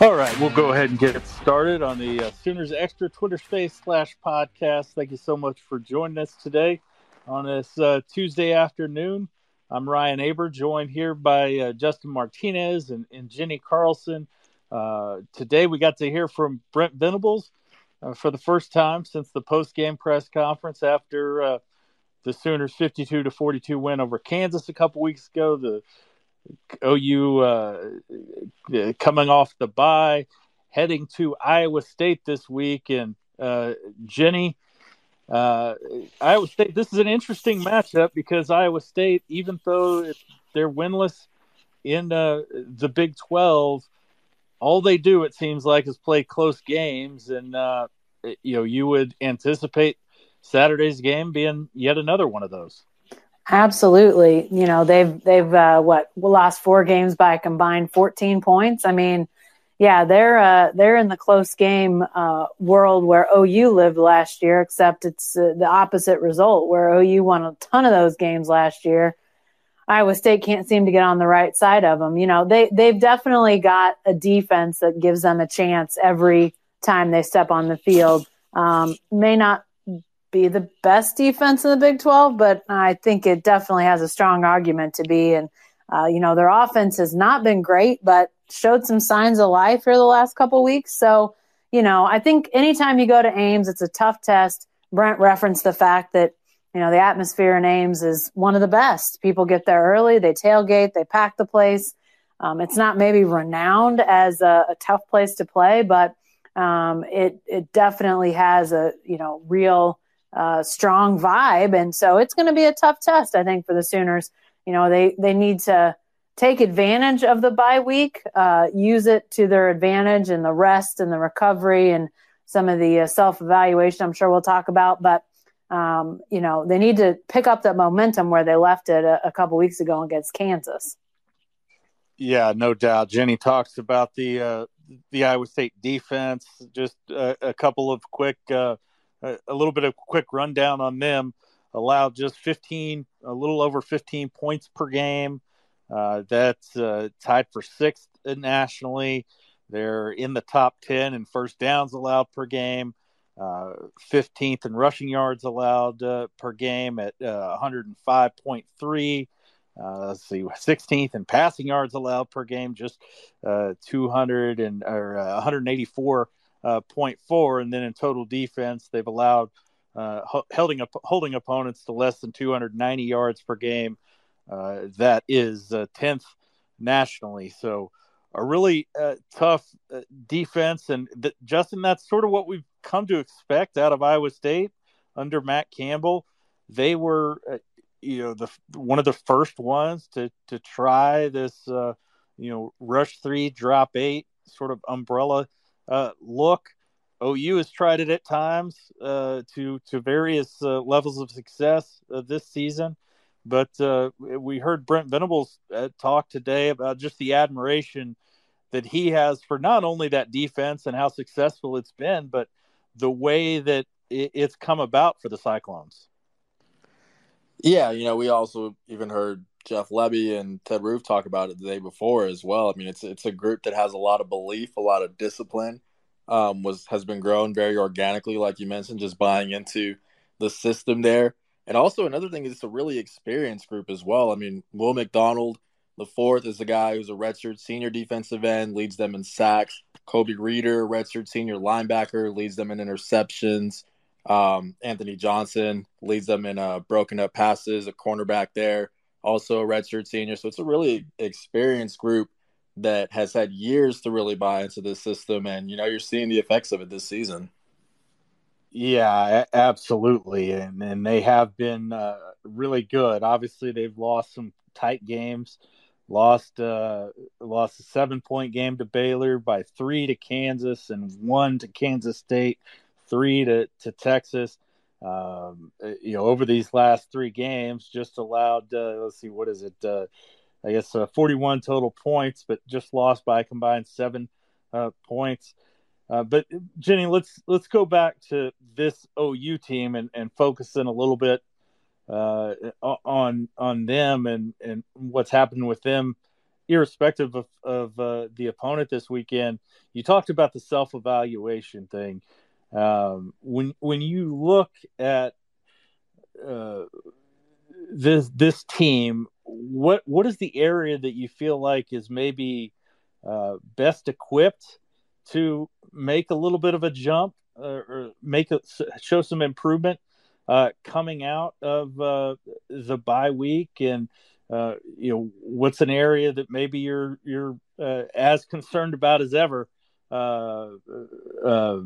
All right, we'll go ahead and get started on the uh, Sooners Extra Twitter Space slash podcast. Thank you so much for joining us today on this uh, Tuesday afternoon. I'm Ryan Aber, joined here by uh, Justin Martinez and, and Jenny Carlson. Uh, today we got to hear from Brent Venables uh, for the first time since the post game press conference after uh, the Sooners 52 to 42 win over Kansas a couple weeks ago. The OU uh, coming off the bye, heading to Iowa State this week. And uh, Jenny, uh, Iowa State, this is an interesting matchup because Iowa State, even though they're winless in uh, the Big 12, all they do, it seems like, is play close games. And, uh, you know, you would anticipate Saturday's game being yet another one of those. Absolutely. You know, they've they've uh, what lost four games by a combined 14 points. I mean, yeah, they're uh, they're in the close game uh, world where OU lived last year, except it's uh, the opposite result where OU won a ton of those games last year. Iowa State can't seem to get on the right side of them. You know, they they've definitely got a defense that gives them a chance every time they step on the field. Um, may not be the best defense in the Big 12, but I think it definitely has a strong argument to be. And, uh, you know, their offense has not been great, but showed some signs of life here the last couple weeks. So, you know, I think anytime you go to Ames, it's a tough test. Brent referenced the fact that, you know, the atmosphere in Ames is one of the best. People get there early, they tailgate, they pack the place. Um, it's not maybe renowned as a, a tough place to play, but um, it it definitely has a you know real uh, strong vibe. And so it's going to be a tough test, I think, for the Sooners. You know, they, they need to take advantage of the bye week, uh, use it to their advantage and the rest and the recovery and some of the uh, self evaluation I'm sure we'll talk about. But, um, you know, they need to pick up that momentum where they left it a, a couple weeks ago against Kansas. Yeah, no doubt. Jenny talks about the uh, the Iowa State defense. Just a, a couple of quick uh, a, little bit of quick rundown on them. Allowed just 15, a little over 15 points per game. Uh, that's uh, tied for sixth nationally. They're in the top 10 in first downs allowed per game, uh, 15th in rushing yards allowed uh, per game at 105.3. Uh, uh, let's see, 16th in passing yards allowed per game, just 200 and or 184 uh, 0.4, and then in total defense, they've allowed uh, holding holding opponents to less than 290 yards per game. Uh, that is 10th uh, nationally. So a really uh, tough uh, defense, and th- Justin, that's sort of what we've come to expect out of Iowa State under Matt Campbell. They were, you know, the one of the first ones to to try this, you know, rush three, drop eight sort of umbrella uh, look. OU has tried it at times uh, to to various uh, levels of success uh, this season, but uh, we heard Brent Venables uh, talk today about just the admiration that he has for not only that defense and how successful it's been, but the way that it's come about for the Cyclones. Yeah, you know, we also even heard Jeff Lebby and Ted Roof talk about it the day before as well. I mean, it's it's a group that has a lot of belief, a lot of discipline. Um, was has been grown very organically, like you mentioned, just buying into the system there. And also another thing is it's a really experienced group as well. I mean, Will McDonald, the fourth, is the guy who's a redshirt senior defensive end, leads them in sacks. Colby Reeder, redshirt senior linebacker, leads them in interceptions. Um, Anthony Johnson leads them in uh, broken up passes, a cornerback there also a redshirt senior. So it's a really experienced group that has had years to really buy into this system, and you know you're seeing the effects of it this season. Yeah, absolutely, and and they have been uh, really good. Obviously, they've lost some tight games. Lost uh, lost a seven point game to Baylor by three to Kansas and one to Kansas State, three to to Texas um, uh, you know, over these last three games, just allowed, uh, let's see, what is it? Uh, I guess uh, 41 total points, but just lost by a combined seven uh, points. Uh, but Jenny, let's let's go back to this OU team and, and focus in a little bit uh, on on them and and what's happened with them irrespective of, of the opponent this weekend, you talked about the self evaluation thing. Um, when when you look at uh, this this team, what what is the area that you feel like is maybe uh, best equipped to make a little bit of a jump uh, or make a, show some improvement uh, coming out of uh, the bye week? And uh, you know what's an area that maybe you're you're uh, as concerned about as ever uh, uh,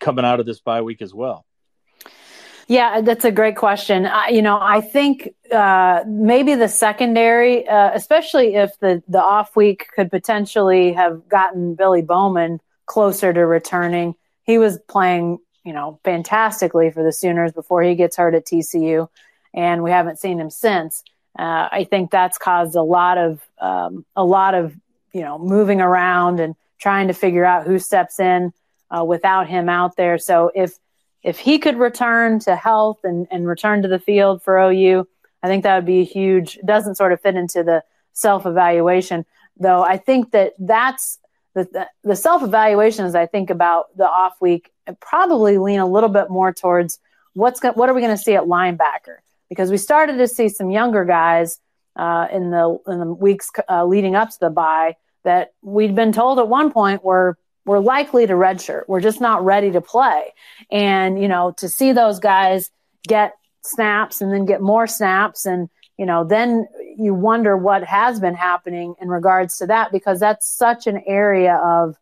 coming out of this bye week as well yeah, that's a great question. I, you know, I think uh, maybe the secondary, uh, especially if the the off week could potentially have gotten Billy Bowman closer to returning. He was playing, you know, fantastically for the Sooners before he gets hurt at TCU, and we haven't seen him since. Uh, I think that's caused a lot of um, a lot of you know moving around and trying to figure out who steps in uh, without him out there. So if if he could return to health and, and return to the field for OU, I think that would be a huge. Doesn't sort of fit into the self evaluation, though. I think that that's the, the, the self evaluation as I think about the off week, probably lean a little bit more towards what's go- what are we going to see at linebacker because we started to see some younger guys uh, in the in the weeks uh, leading up to the bye that we'd been told at one point were we're likely to redshirt. We're just not ready to play. And you know, to see those guys get snaps and then get more snaps and you know, then you wonder what has been happening in regards to that because that's such an area of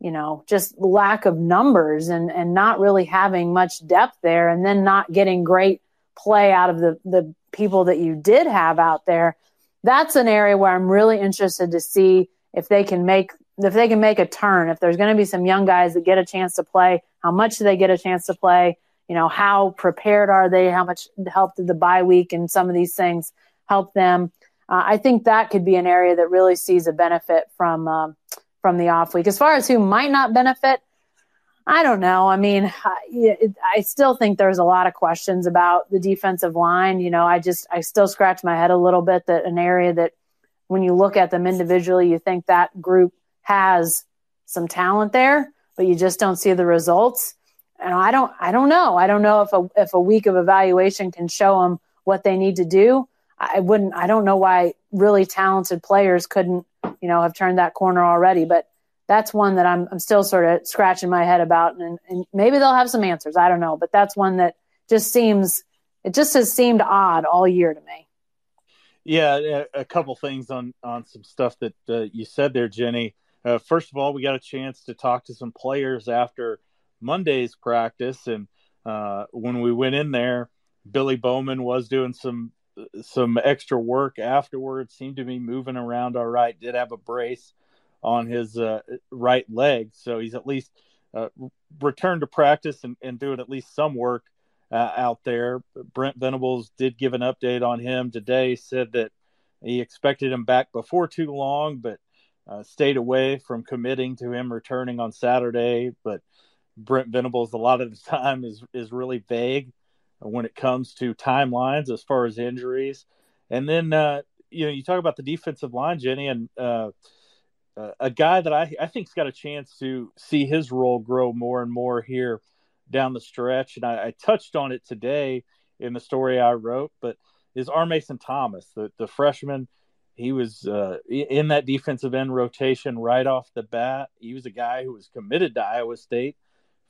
you know just lack of numbers and and not really having much depth there and then not getting great play out of the the people that you did have out there that's an area where i'm really interested to see if they can make if they can make a turn if there's going to be some young guys that get a chance to play how much do they get a chance to play you know how prepared are they how much help did the bye week and some of these things help them uh, i think that could be an area that really sees a benefit from um, from the off week as far as who might not benefit I don't know. I mean, I, I still think there's a lot of questions about the defensive line. You know, I just, I still scratch my head a little bit that an area that when you look at them individually, you think that group has some talent there, but you just don't see the results. And I don't, I don't know. I don't know if a, if a week of evaluation can show them what they need to do. I wouldn't, I don't know why really talented players couldn't, you know, have turned that corner already, but that's one that I'm, I'm still sort of scratching my head about. And, and maybe they'll have some answers. I don't know. But that's one that just seems, it just has seemed odd all year to me. Yeah, a couple things on on some stuff that uh, you said there, Jenny. Uh, first of all, we got a chance to talk to some players after Monday's practice, and uh, when we went in there, Billy Bowman was doing some some extra work afterwards. Seemed to be moving around all right. Did have a brace on his uh, right leg. So he's at least uh, returned to practice and, and, doing at least some work uh, out there. Brent Venables did give an update on him today, said that he expected him back before too long, but uh, stayed away from committing to him returning on Saturday. But Brent Venables, a lot of the time, is, is really vague when it comes to timelines as far as injuries. And then, uh, you know, you talk about the defensive line, Jenny, and uh, uh, a guy that I, I think's got a chance to see his role grow more and more here down the stretch. And I, I touched on it today in the story I wrote, but is R. Mason Thomas, the, the freshman. He was uh, in that defensive end rotation right off the bat. He was a guy who was committed to Iowa State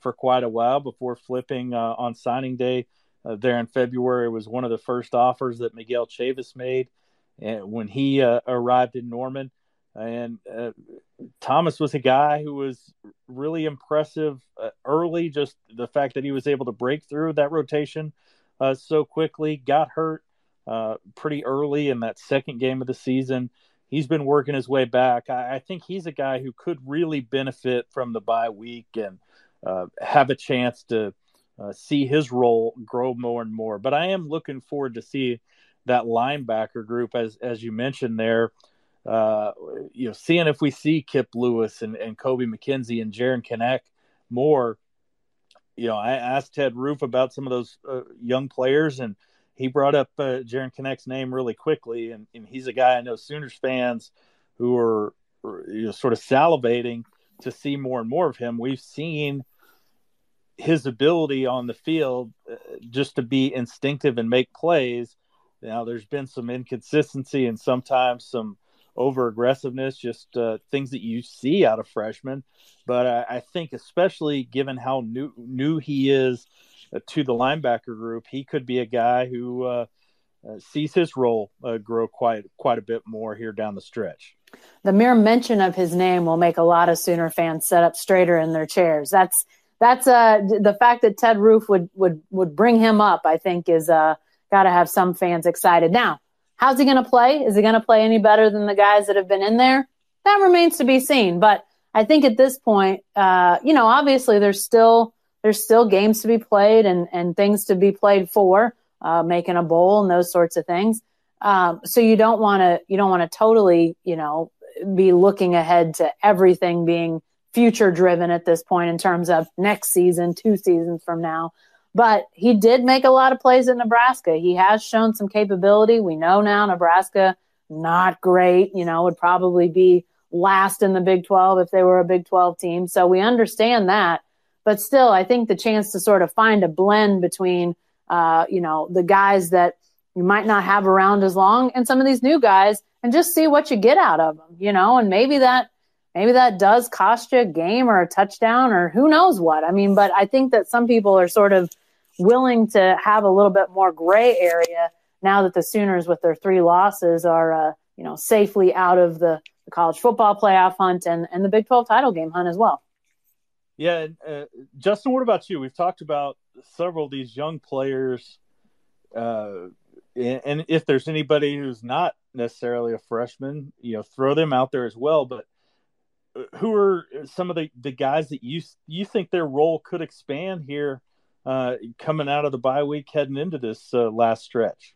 for quite a while before flipping uh, on signing day uh, there in February. It was one of the first offers that Miguel Chavis made when he uh, arrived in Norman. And uh, Thomas was a guy who was really impressive uh, early. Just the fact that he was able to break through that rotation uh, so quickly, got hurt uh, pretty early in that second game of the season. He's been working his way back. I, I think he's a guy who could really benefit from the bye week and uh, have a chance to uh, see his role grow more and more. But I am looking forward to see that linebacker group, as as you mentioned there uh, you know, seeing if we see Kip Lewis and, and Kobie McKinzie and Jaron Kanak more. You know, I asked Ted Roof about some of those uh, young players, and he brought up uh, Jaron Kanak's name really quickly. And, and he's a guy I know Sooners fans who are you know, sort of salivating to see more and more of him. We've seen his ability on the field uh, just to be instinctive and make plays. Now, there's been some inconsistency and sometimes some over aggressiveness, just uh, things that you see out of freshmen. But I, I, think, especially given how new new he is uh, to the linebacker group, he could be a guy who uh, uh sees his role uh, grow quite quite a bit more here down the stretch. The mere mention of his name will make a lot of Sooner fans sit up straighter in their chairs. That's that's uh the fact that Ted Roof would would would bring him up. I think is uh got to have some fans excited now How's he going to play? Is he going to play any better than the guys that have been in there? That remains to be seen. But I think at this point, uh, you know, obviously there's still there's still games to be played and and things to be played for, uh, making a bowl and those sorts of things. Um, so you don't want to you don't want to totally you know be looking ahead to everything being future driven at this point in terms of next season, two seasons from now. But he did make a lot of plays at Nebraska. He has shown some capability. We know now Nebraska, not great, you know, would probably be last in the Big 12 if they were a Big 12 team. So we understand that. But still, I think the chance to sort of find a blend between, uh, you know, the guys that you might not have around as long and some of these new guys and just see what you get out of them, you know, and maybe that maybe that does cost you a game or a touchdown or who knows what. I mean, but I think that some people are sort of willing to have a little bit more gray area now that the Sooners, with their three losses, are uh, you know safely out of the, the, college football playoff hunt and and the Big Twelve title game hunt as well. Yeah, uh, Justin, what about you? We've talked about several of these young players, uh, and if there's anybody who's not necessarily a freshman, you know, throw them out there as well. But who are some of the, the guys that you you think their role could expand here uh, coming out of the bye week, heading into this uh, last stretch?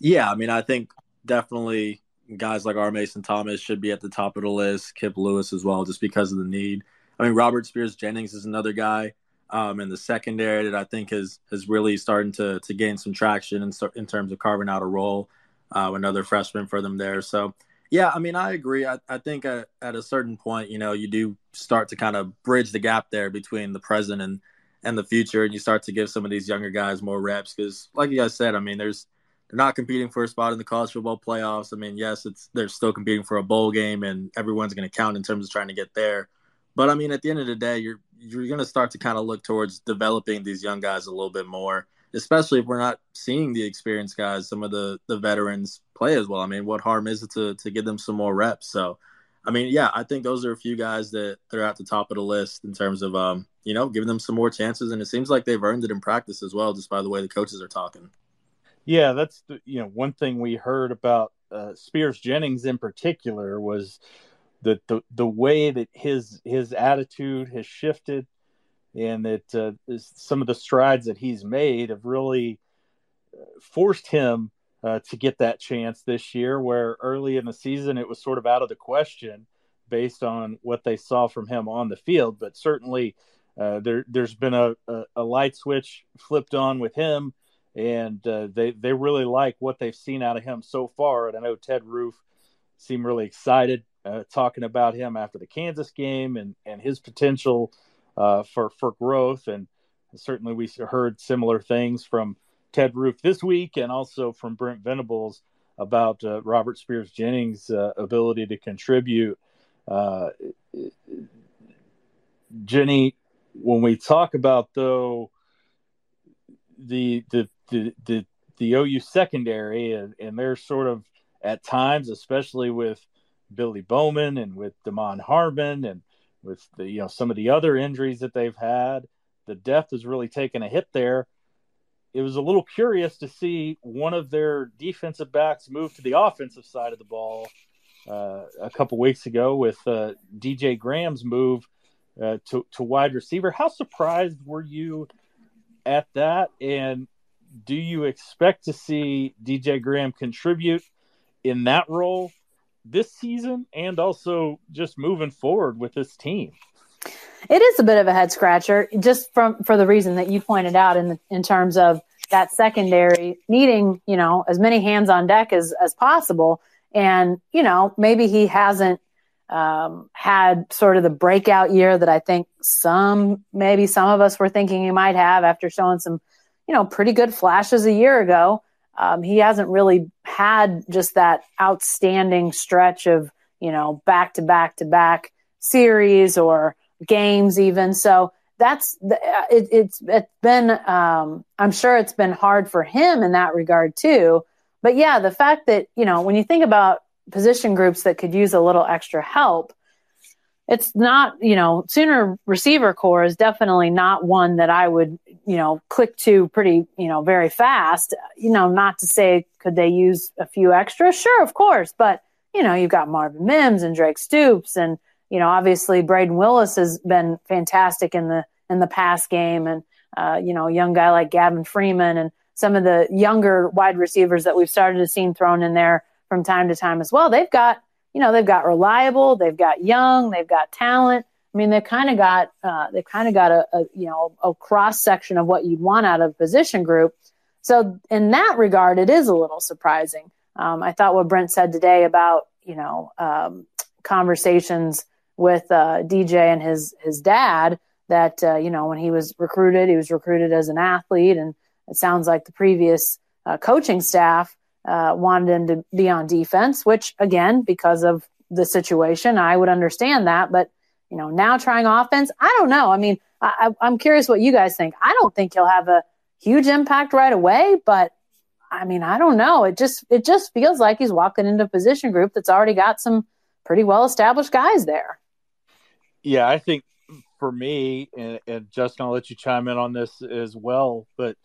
Yeah, I mean, I think definitely guys like R. Mason Thomas should be at the top of the list. Kip Lewis as well, just because of the need. I mean, Robert Spears Jennings is another guy um, in the secondary that I think is is really starting to to gain some traction in, in terms of carving out a role. Uh, another freshman for them there. So, yeah, I mean, I agree. I, I think at, at a certain point, you know, you do start to kind of bridge the gap there between the present and and the future, and you start to give some of these younger guys more reps because, like you guys said, I mean, there's they're not competing for a spot in the college football playoffs. I mean, yes, it's they're still competing for a bowl game, and everyone's going to count in terms of trying to get there. But I mean, at the end of the day, you're you're going to start to kind of look towards developing these young guys a little bit more, especially if we're not seeing the experienced guys, some of the the veterans play as well. I mean, what harm is it to to give them some more reps? So I mean, yeah, I think those are a few guys that are at the top of the list in terms of um, you know, giving them some more chances, and it seems like they've earned it in practice as well, just by the way the coaches are talking. Yeah, that's the, you know one thing we heard about uh, Spears Jennings in particular was that the the way that his his attitude has shifted, and that uh, some of the strides that he's made have really uh, forced him uh, to get that chance this year, where early in the season it was sort of out of the question based on what they saw from him on the field. But certainly uh, there, has been a, a, a, light switch flipped on with him, and uh, they, they really like what they've seen out of him so far. And I know Ted Roof seemed really excited uh, talking about him after the Kansas game and, and his potential uh, for, for growth. And certainly we heard similar things from Ted Roof this week, and also from Brent Venables about uh, Robert Spears Jennings' uh, ability to contribute. Uh, Jenny, when we talk about though the the the the, the OU secondary, and, and they're sort of at times, especially with Billy Bowman and with Damond Harmon and with the you know some of the other injuries that they've had, the depth has really taken a hit there it was a little curious to see one of their defensive backs move to the offensive side of the ball uh, a couple weeks ago with uh, DJ Graham's move uh, to, to wide receiver. How surprised were you at that? And do you expect to see DJ Graham contribute in that role this season and also just moving forward with this team? It is a bit of a head scratcher, just from for the reason that you pointed out in in terms of that secondary needing, you know, as many hands on deck as as possible. And, you know, maybe he hasn't um, had sort of the breakout year that I think some, maybe some of us were thinking he might have after showing some, you know, pretty good flashes a year ago. Um, he hasn't really had just that outstanding stretch of, you know, back to back to back series or games even. So that's uh, it, it's it's been um, I'm sure it's been hard for him in that regard too. But yeah, the fact that you know when you think about position groups that could use a little extra help, it's not you know Sooner receiver corps is definitely not one that I would you know click to pretty you know very fast. You know, not to say could they use a few extra, Sure, of course, but you know you've got Marvin Mims and Drake Stoops and you know, obviously Brayden Willis has been fantastic in the in the pass game, and uh, you know, a young guy like Gavin Freeman and some of the younger wide receivers that we've started to see thrown in there from time to time as well. They've got, you know, they've got reliable, they've got young, they've got talent. I mean, they've kind of got uh, they've kind of got a, a you know a cross section of what you'd want out of position group. So in that regard, it is a little surprising. Um, I thought what Brent said today about you know um, conversations with uh, DJ and his his dad that uh, you know when he was recruited, he was recruited as an athlete, and it sounds like the previous uh, coaching staff uh, wanted him to be on defense, which again, because of the situation, I would understand that. But you know, now trying offense, I don't know. I mean, I, I'm curious what you guys think. I don't think he'll have a huge impact right away, but I mean, I don't know. It just it just feels like he's walking into a position group that's already got some pretty well established guys there. Yeah, I think for me, and, and Justin, I'll let you chime in on this as well. But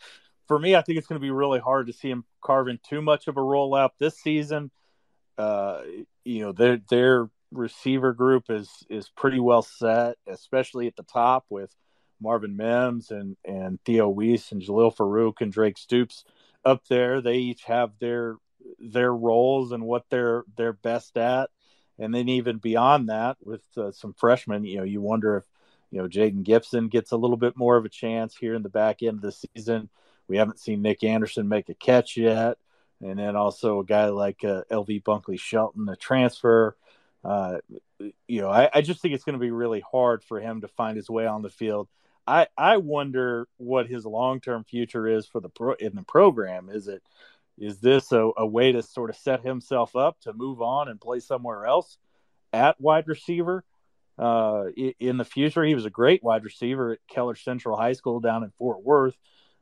for me, I think it's going to be really hard to see him carving too much of a rollout this season. Uh, you know, their their receiver group is is pretty well set, especially at the top with Marvin Mims and and Theo Wease and Jalil Farooq and Drake Stoops up there. They each have their their roles and what they're they're best at and then even beyond that with uh, some freshmen you know you wonder if you know Jayden Gibson gets a little bit more of a chance here in the back end of the season. We haven't seen Nick Anderson make a catch yet. And then also a guy like uh, LV Bunkley Shelton a transfer. Uh, you know I, I just think it's going to be really hard for him to find his way on the field. I, I wonder what his long term future is for the pro in the program. Is it is this a, a way to sort of set himself up to move on and play somewhere else at wide receiver uh, in the future? He was a great wide receiver at Keller Central High School down in Fort Worth.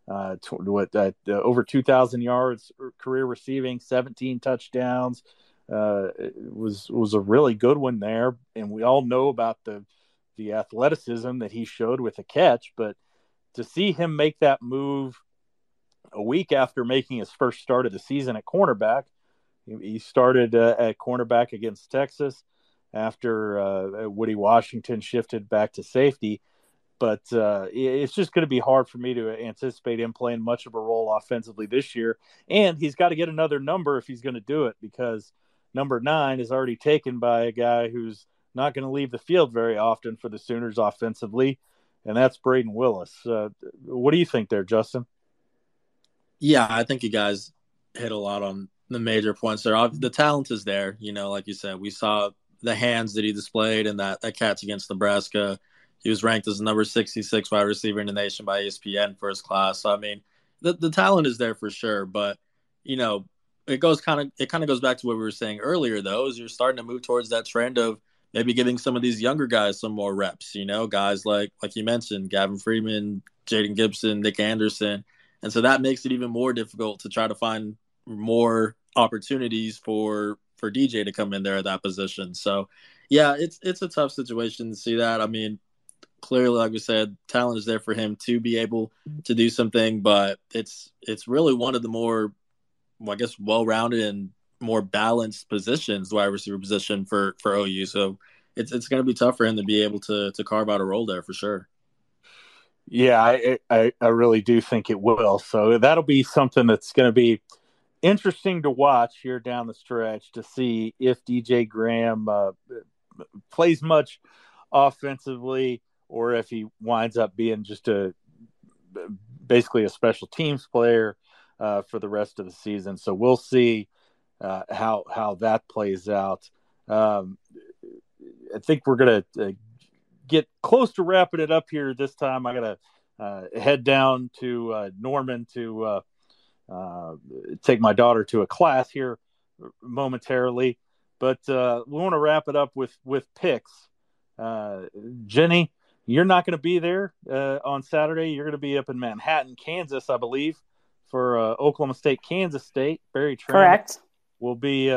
Uh, what uh, over 2,000 yards career receiving, 17 touchdowns. Uh, was was a really good one there, and we all know about the the athleticism that he showed with a catch. But to see him make that move a week after making his first start of the season at cornerback. He started uh, at cornerback against Texas after uh, Woody Washington shifted back to safety. But uh, it's just going to be hard for me to anticipate him playing much of a role offensively this year. And he's got to get another number if he's going to do it because number nine is already taken by a guy who's not going to leave the field very often for the Sooners offensively, and that's Brayden Willis. Uh, what do you think there, Justin? Yeah, I think you guys hit a lot on the major points there. The talent is there, you know, like you said, we saw the hands that he displayed in that, that catch against Nebraska. He was ranked as number 66 wide receiver in the nation by ESPN first class. So, I mean, the, the talent is there for sure, but you know, it goes kind of it kind of goes back to what we were saying earlier though, is you're starting to move towards that trend of maybe giving some of these younger guys some more reps, you know, guys like like you mentioned, Gavin Freeman, Jayden Gibson, Nick Anderson and so that makes it even more difficult to try to find more opportunities for for DJ to come in there at that position. So yeah, it's it's a tough situation to see that. I mean, clearly, like we said, talent is there for him to be able to do something, but it's it's really one of the more, well, I guess, well-rounded and more balanced positions, wide receiver position for for OU. So it's it's going to be tough for him to be able to to carve out a role there for sure. Yeah, I, I, I really do think it will. So that'll be something that's going to be interesting to watch here down the stretch to see if DJ Graham uh, plays much offensively or if he winds up being just a basically a special teams player uh, for the rest of the season. So we'll see. uh, how how that plays out. Um, I think we're gonna uh, get close to wrapping it up here this time. I gotta uh, head down to uh, Norman to uh, uh, take my daughter to a class here momentarily, but uh, we want to wrap it up with with picks. Jenny, you're not going to be there on Saturday. You're going to be up in Manhattan, Kansas, I believe, for Oklahoma State, Kansas State. Berry Tramel correct will be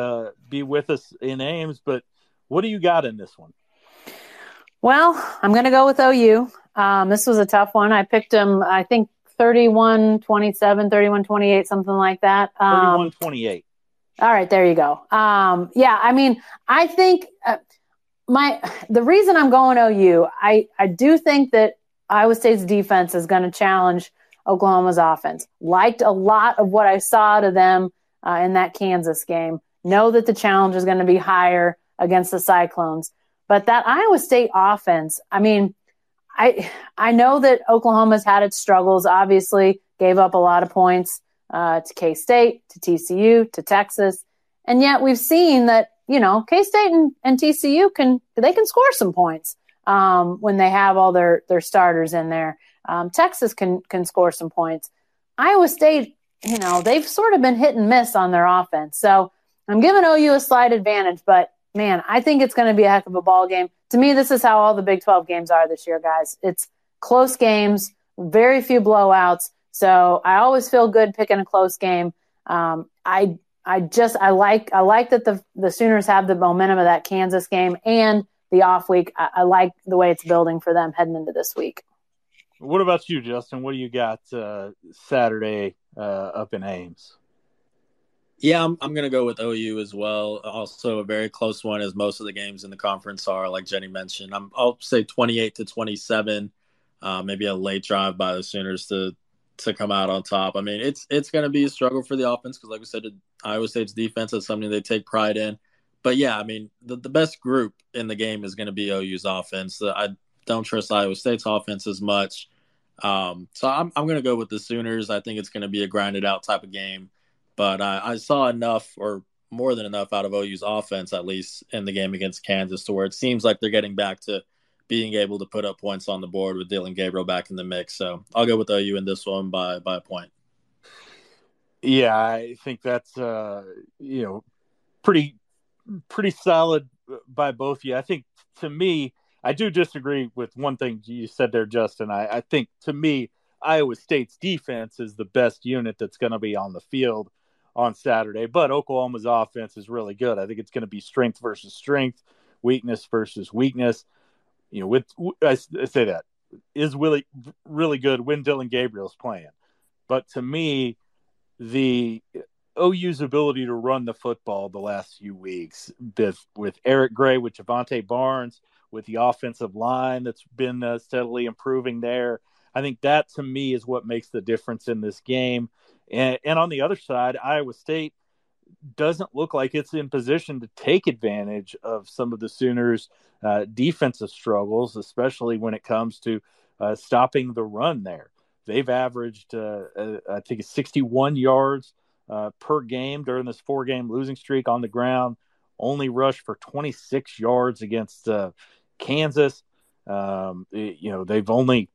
be with us in Ames, but what do you got in this one? Well, I'm going to go with OU. Um, this was a tough one. I picked them, I think 31 27, 31 28, something like that. Um, 31 28. All right, there you go. Um, yeah, I mean, I think uh, my the reason I'm going OU, I I do think that Iowa State's defense is going to challenge Oklahoma's offense. Liked a lot of what I saw to them uh, in that Kansas game. Know that the challenge is going to be higher against the Cyclones. But that Iowa State offense, I mean, I I know that Oklahoma's had its struggles. Obviously, gave up a lot of points uh, to K State, to TCU, to Texas, and yet we've seen that you know K State and, and TCU can they can score some points um, when they have all their their starters in there. Um, Texas can can score some points. Iowa State, you know, they've sort of been hit and miss on their offense. So I'm giving OU a slight advantage, but man, I think it's going to be a heck of a ball game. To me, this is how all the Big 12 games are this year, guys. It's close games, very few blowouts. So I always feel good picking a close game. Um, I I just I like I like that the the Sooners have the momentum of that Kansas game and the off week. I, I like the way it's building for them heading into this week. What about you, Justin? What do you got uh, Saturday uh, up in Ames? Yeah, I'm, I'm going to go with OU as well. Also, a very close one, as most of the games in the conference are, like Jenny mentioned. I'm, I'll say 28 to 27. Uh, maybe a late drive by the Sooners to to come out on top. I mean, it's it's going to be a struggle for the offense because, like we said, Iowa State's defense is something they take pride in. But yeah, I mean, the, the best group in the game is going to be OU's offense. I don't trust Iowa State's offense as much. Um, so I'm I'm going to go with the Sooners. I think it's going to be a grinded out type of game. But I, I saw enough or more than enough out of OU's offense, at least in the game against Kansas, to where it seems like they're getting back to being able to put up points on the board with Dillon Gabriel back in the mix. So I'll go with OU in this one by by a point. Yeah, I think that's uh, you know pretty pretty solid by both of you. I think to me, I do disagree with one thing you said there, Justin. I, I think to me, Iowa State's defense is the best unit that's going to be on the field on Saturday. But Oklahoma's offense is really good. I think it's going to be strength versus strength, weakness versus weakness. You know, with I, say that is really really good when Dillon Gabriel's playing. But to me, the OU's ability to run the football the last few weeks with, with Eric Gray, with Jovantae Barnes, with the offensive line that's been uh, steadily improving there. I think that to me is what makes the difference in this game. And, and on the other side, Iowa State doesn't look like it's in position to take advantage of some of the Sooners' uh, defensive struggles, especially when it comes to uh, stopping the run there. They've averaged, uh, uh I think, 61 yards uh, per game during this four game losing streak on the ground, only rushed for 26 yards against uh, Kansas. Um, you know, they've only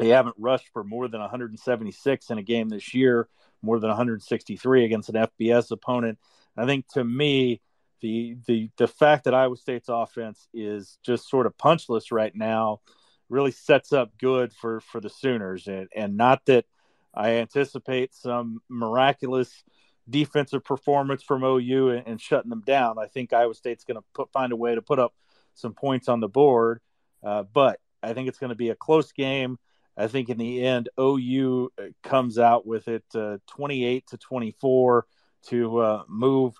they haven't rushed for more than 176 in a game this year, more than 163 against an FBS opponent. I think to me, the the the fact that Iowa State's offense is just sort of punchless right now really sets up good for for the Sooners, and and not that I anticipate some miraculous defensive performance from OU and, and shutting them down. I think Iowa State's going to find a way to put up some points on the board, uh, but I think it's going to be a close game. I think in the end, OU uh, comes out with it uh, 28 to 24 to uh, move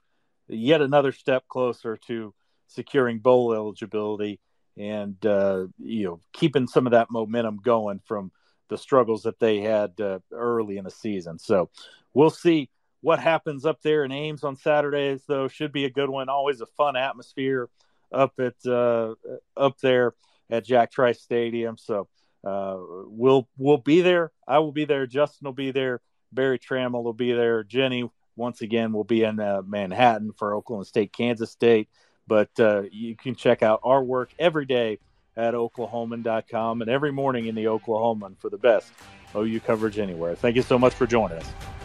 yet another step closer to securing bowl eligibility and uh, you know keeping some of that momentum going from the struggles that they had uh, early in the season. So we'll see what happens up there in Ames on Saturdays. Though should be a good one. Always a fun atmosphere up at uh, up there at Jack Trice Stadium. So uh, we'll we'll be there. I will be there. Justin will be there. Berry Tramel will be there. Jenny once again, we'll be in uh, Manhattan for Oklahoma State, Kansas State. But uh, you can check out our work every day at oklahoman.com and every morning in the Oklahoman for the best OU coverage anywhere. Thank you so much for joining us.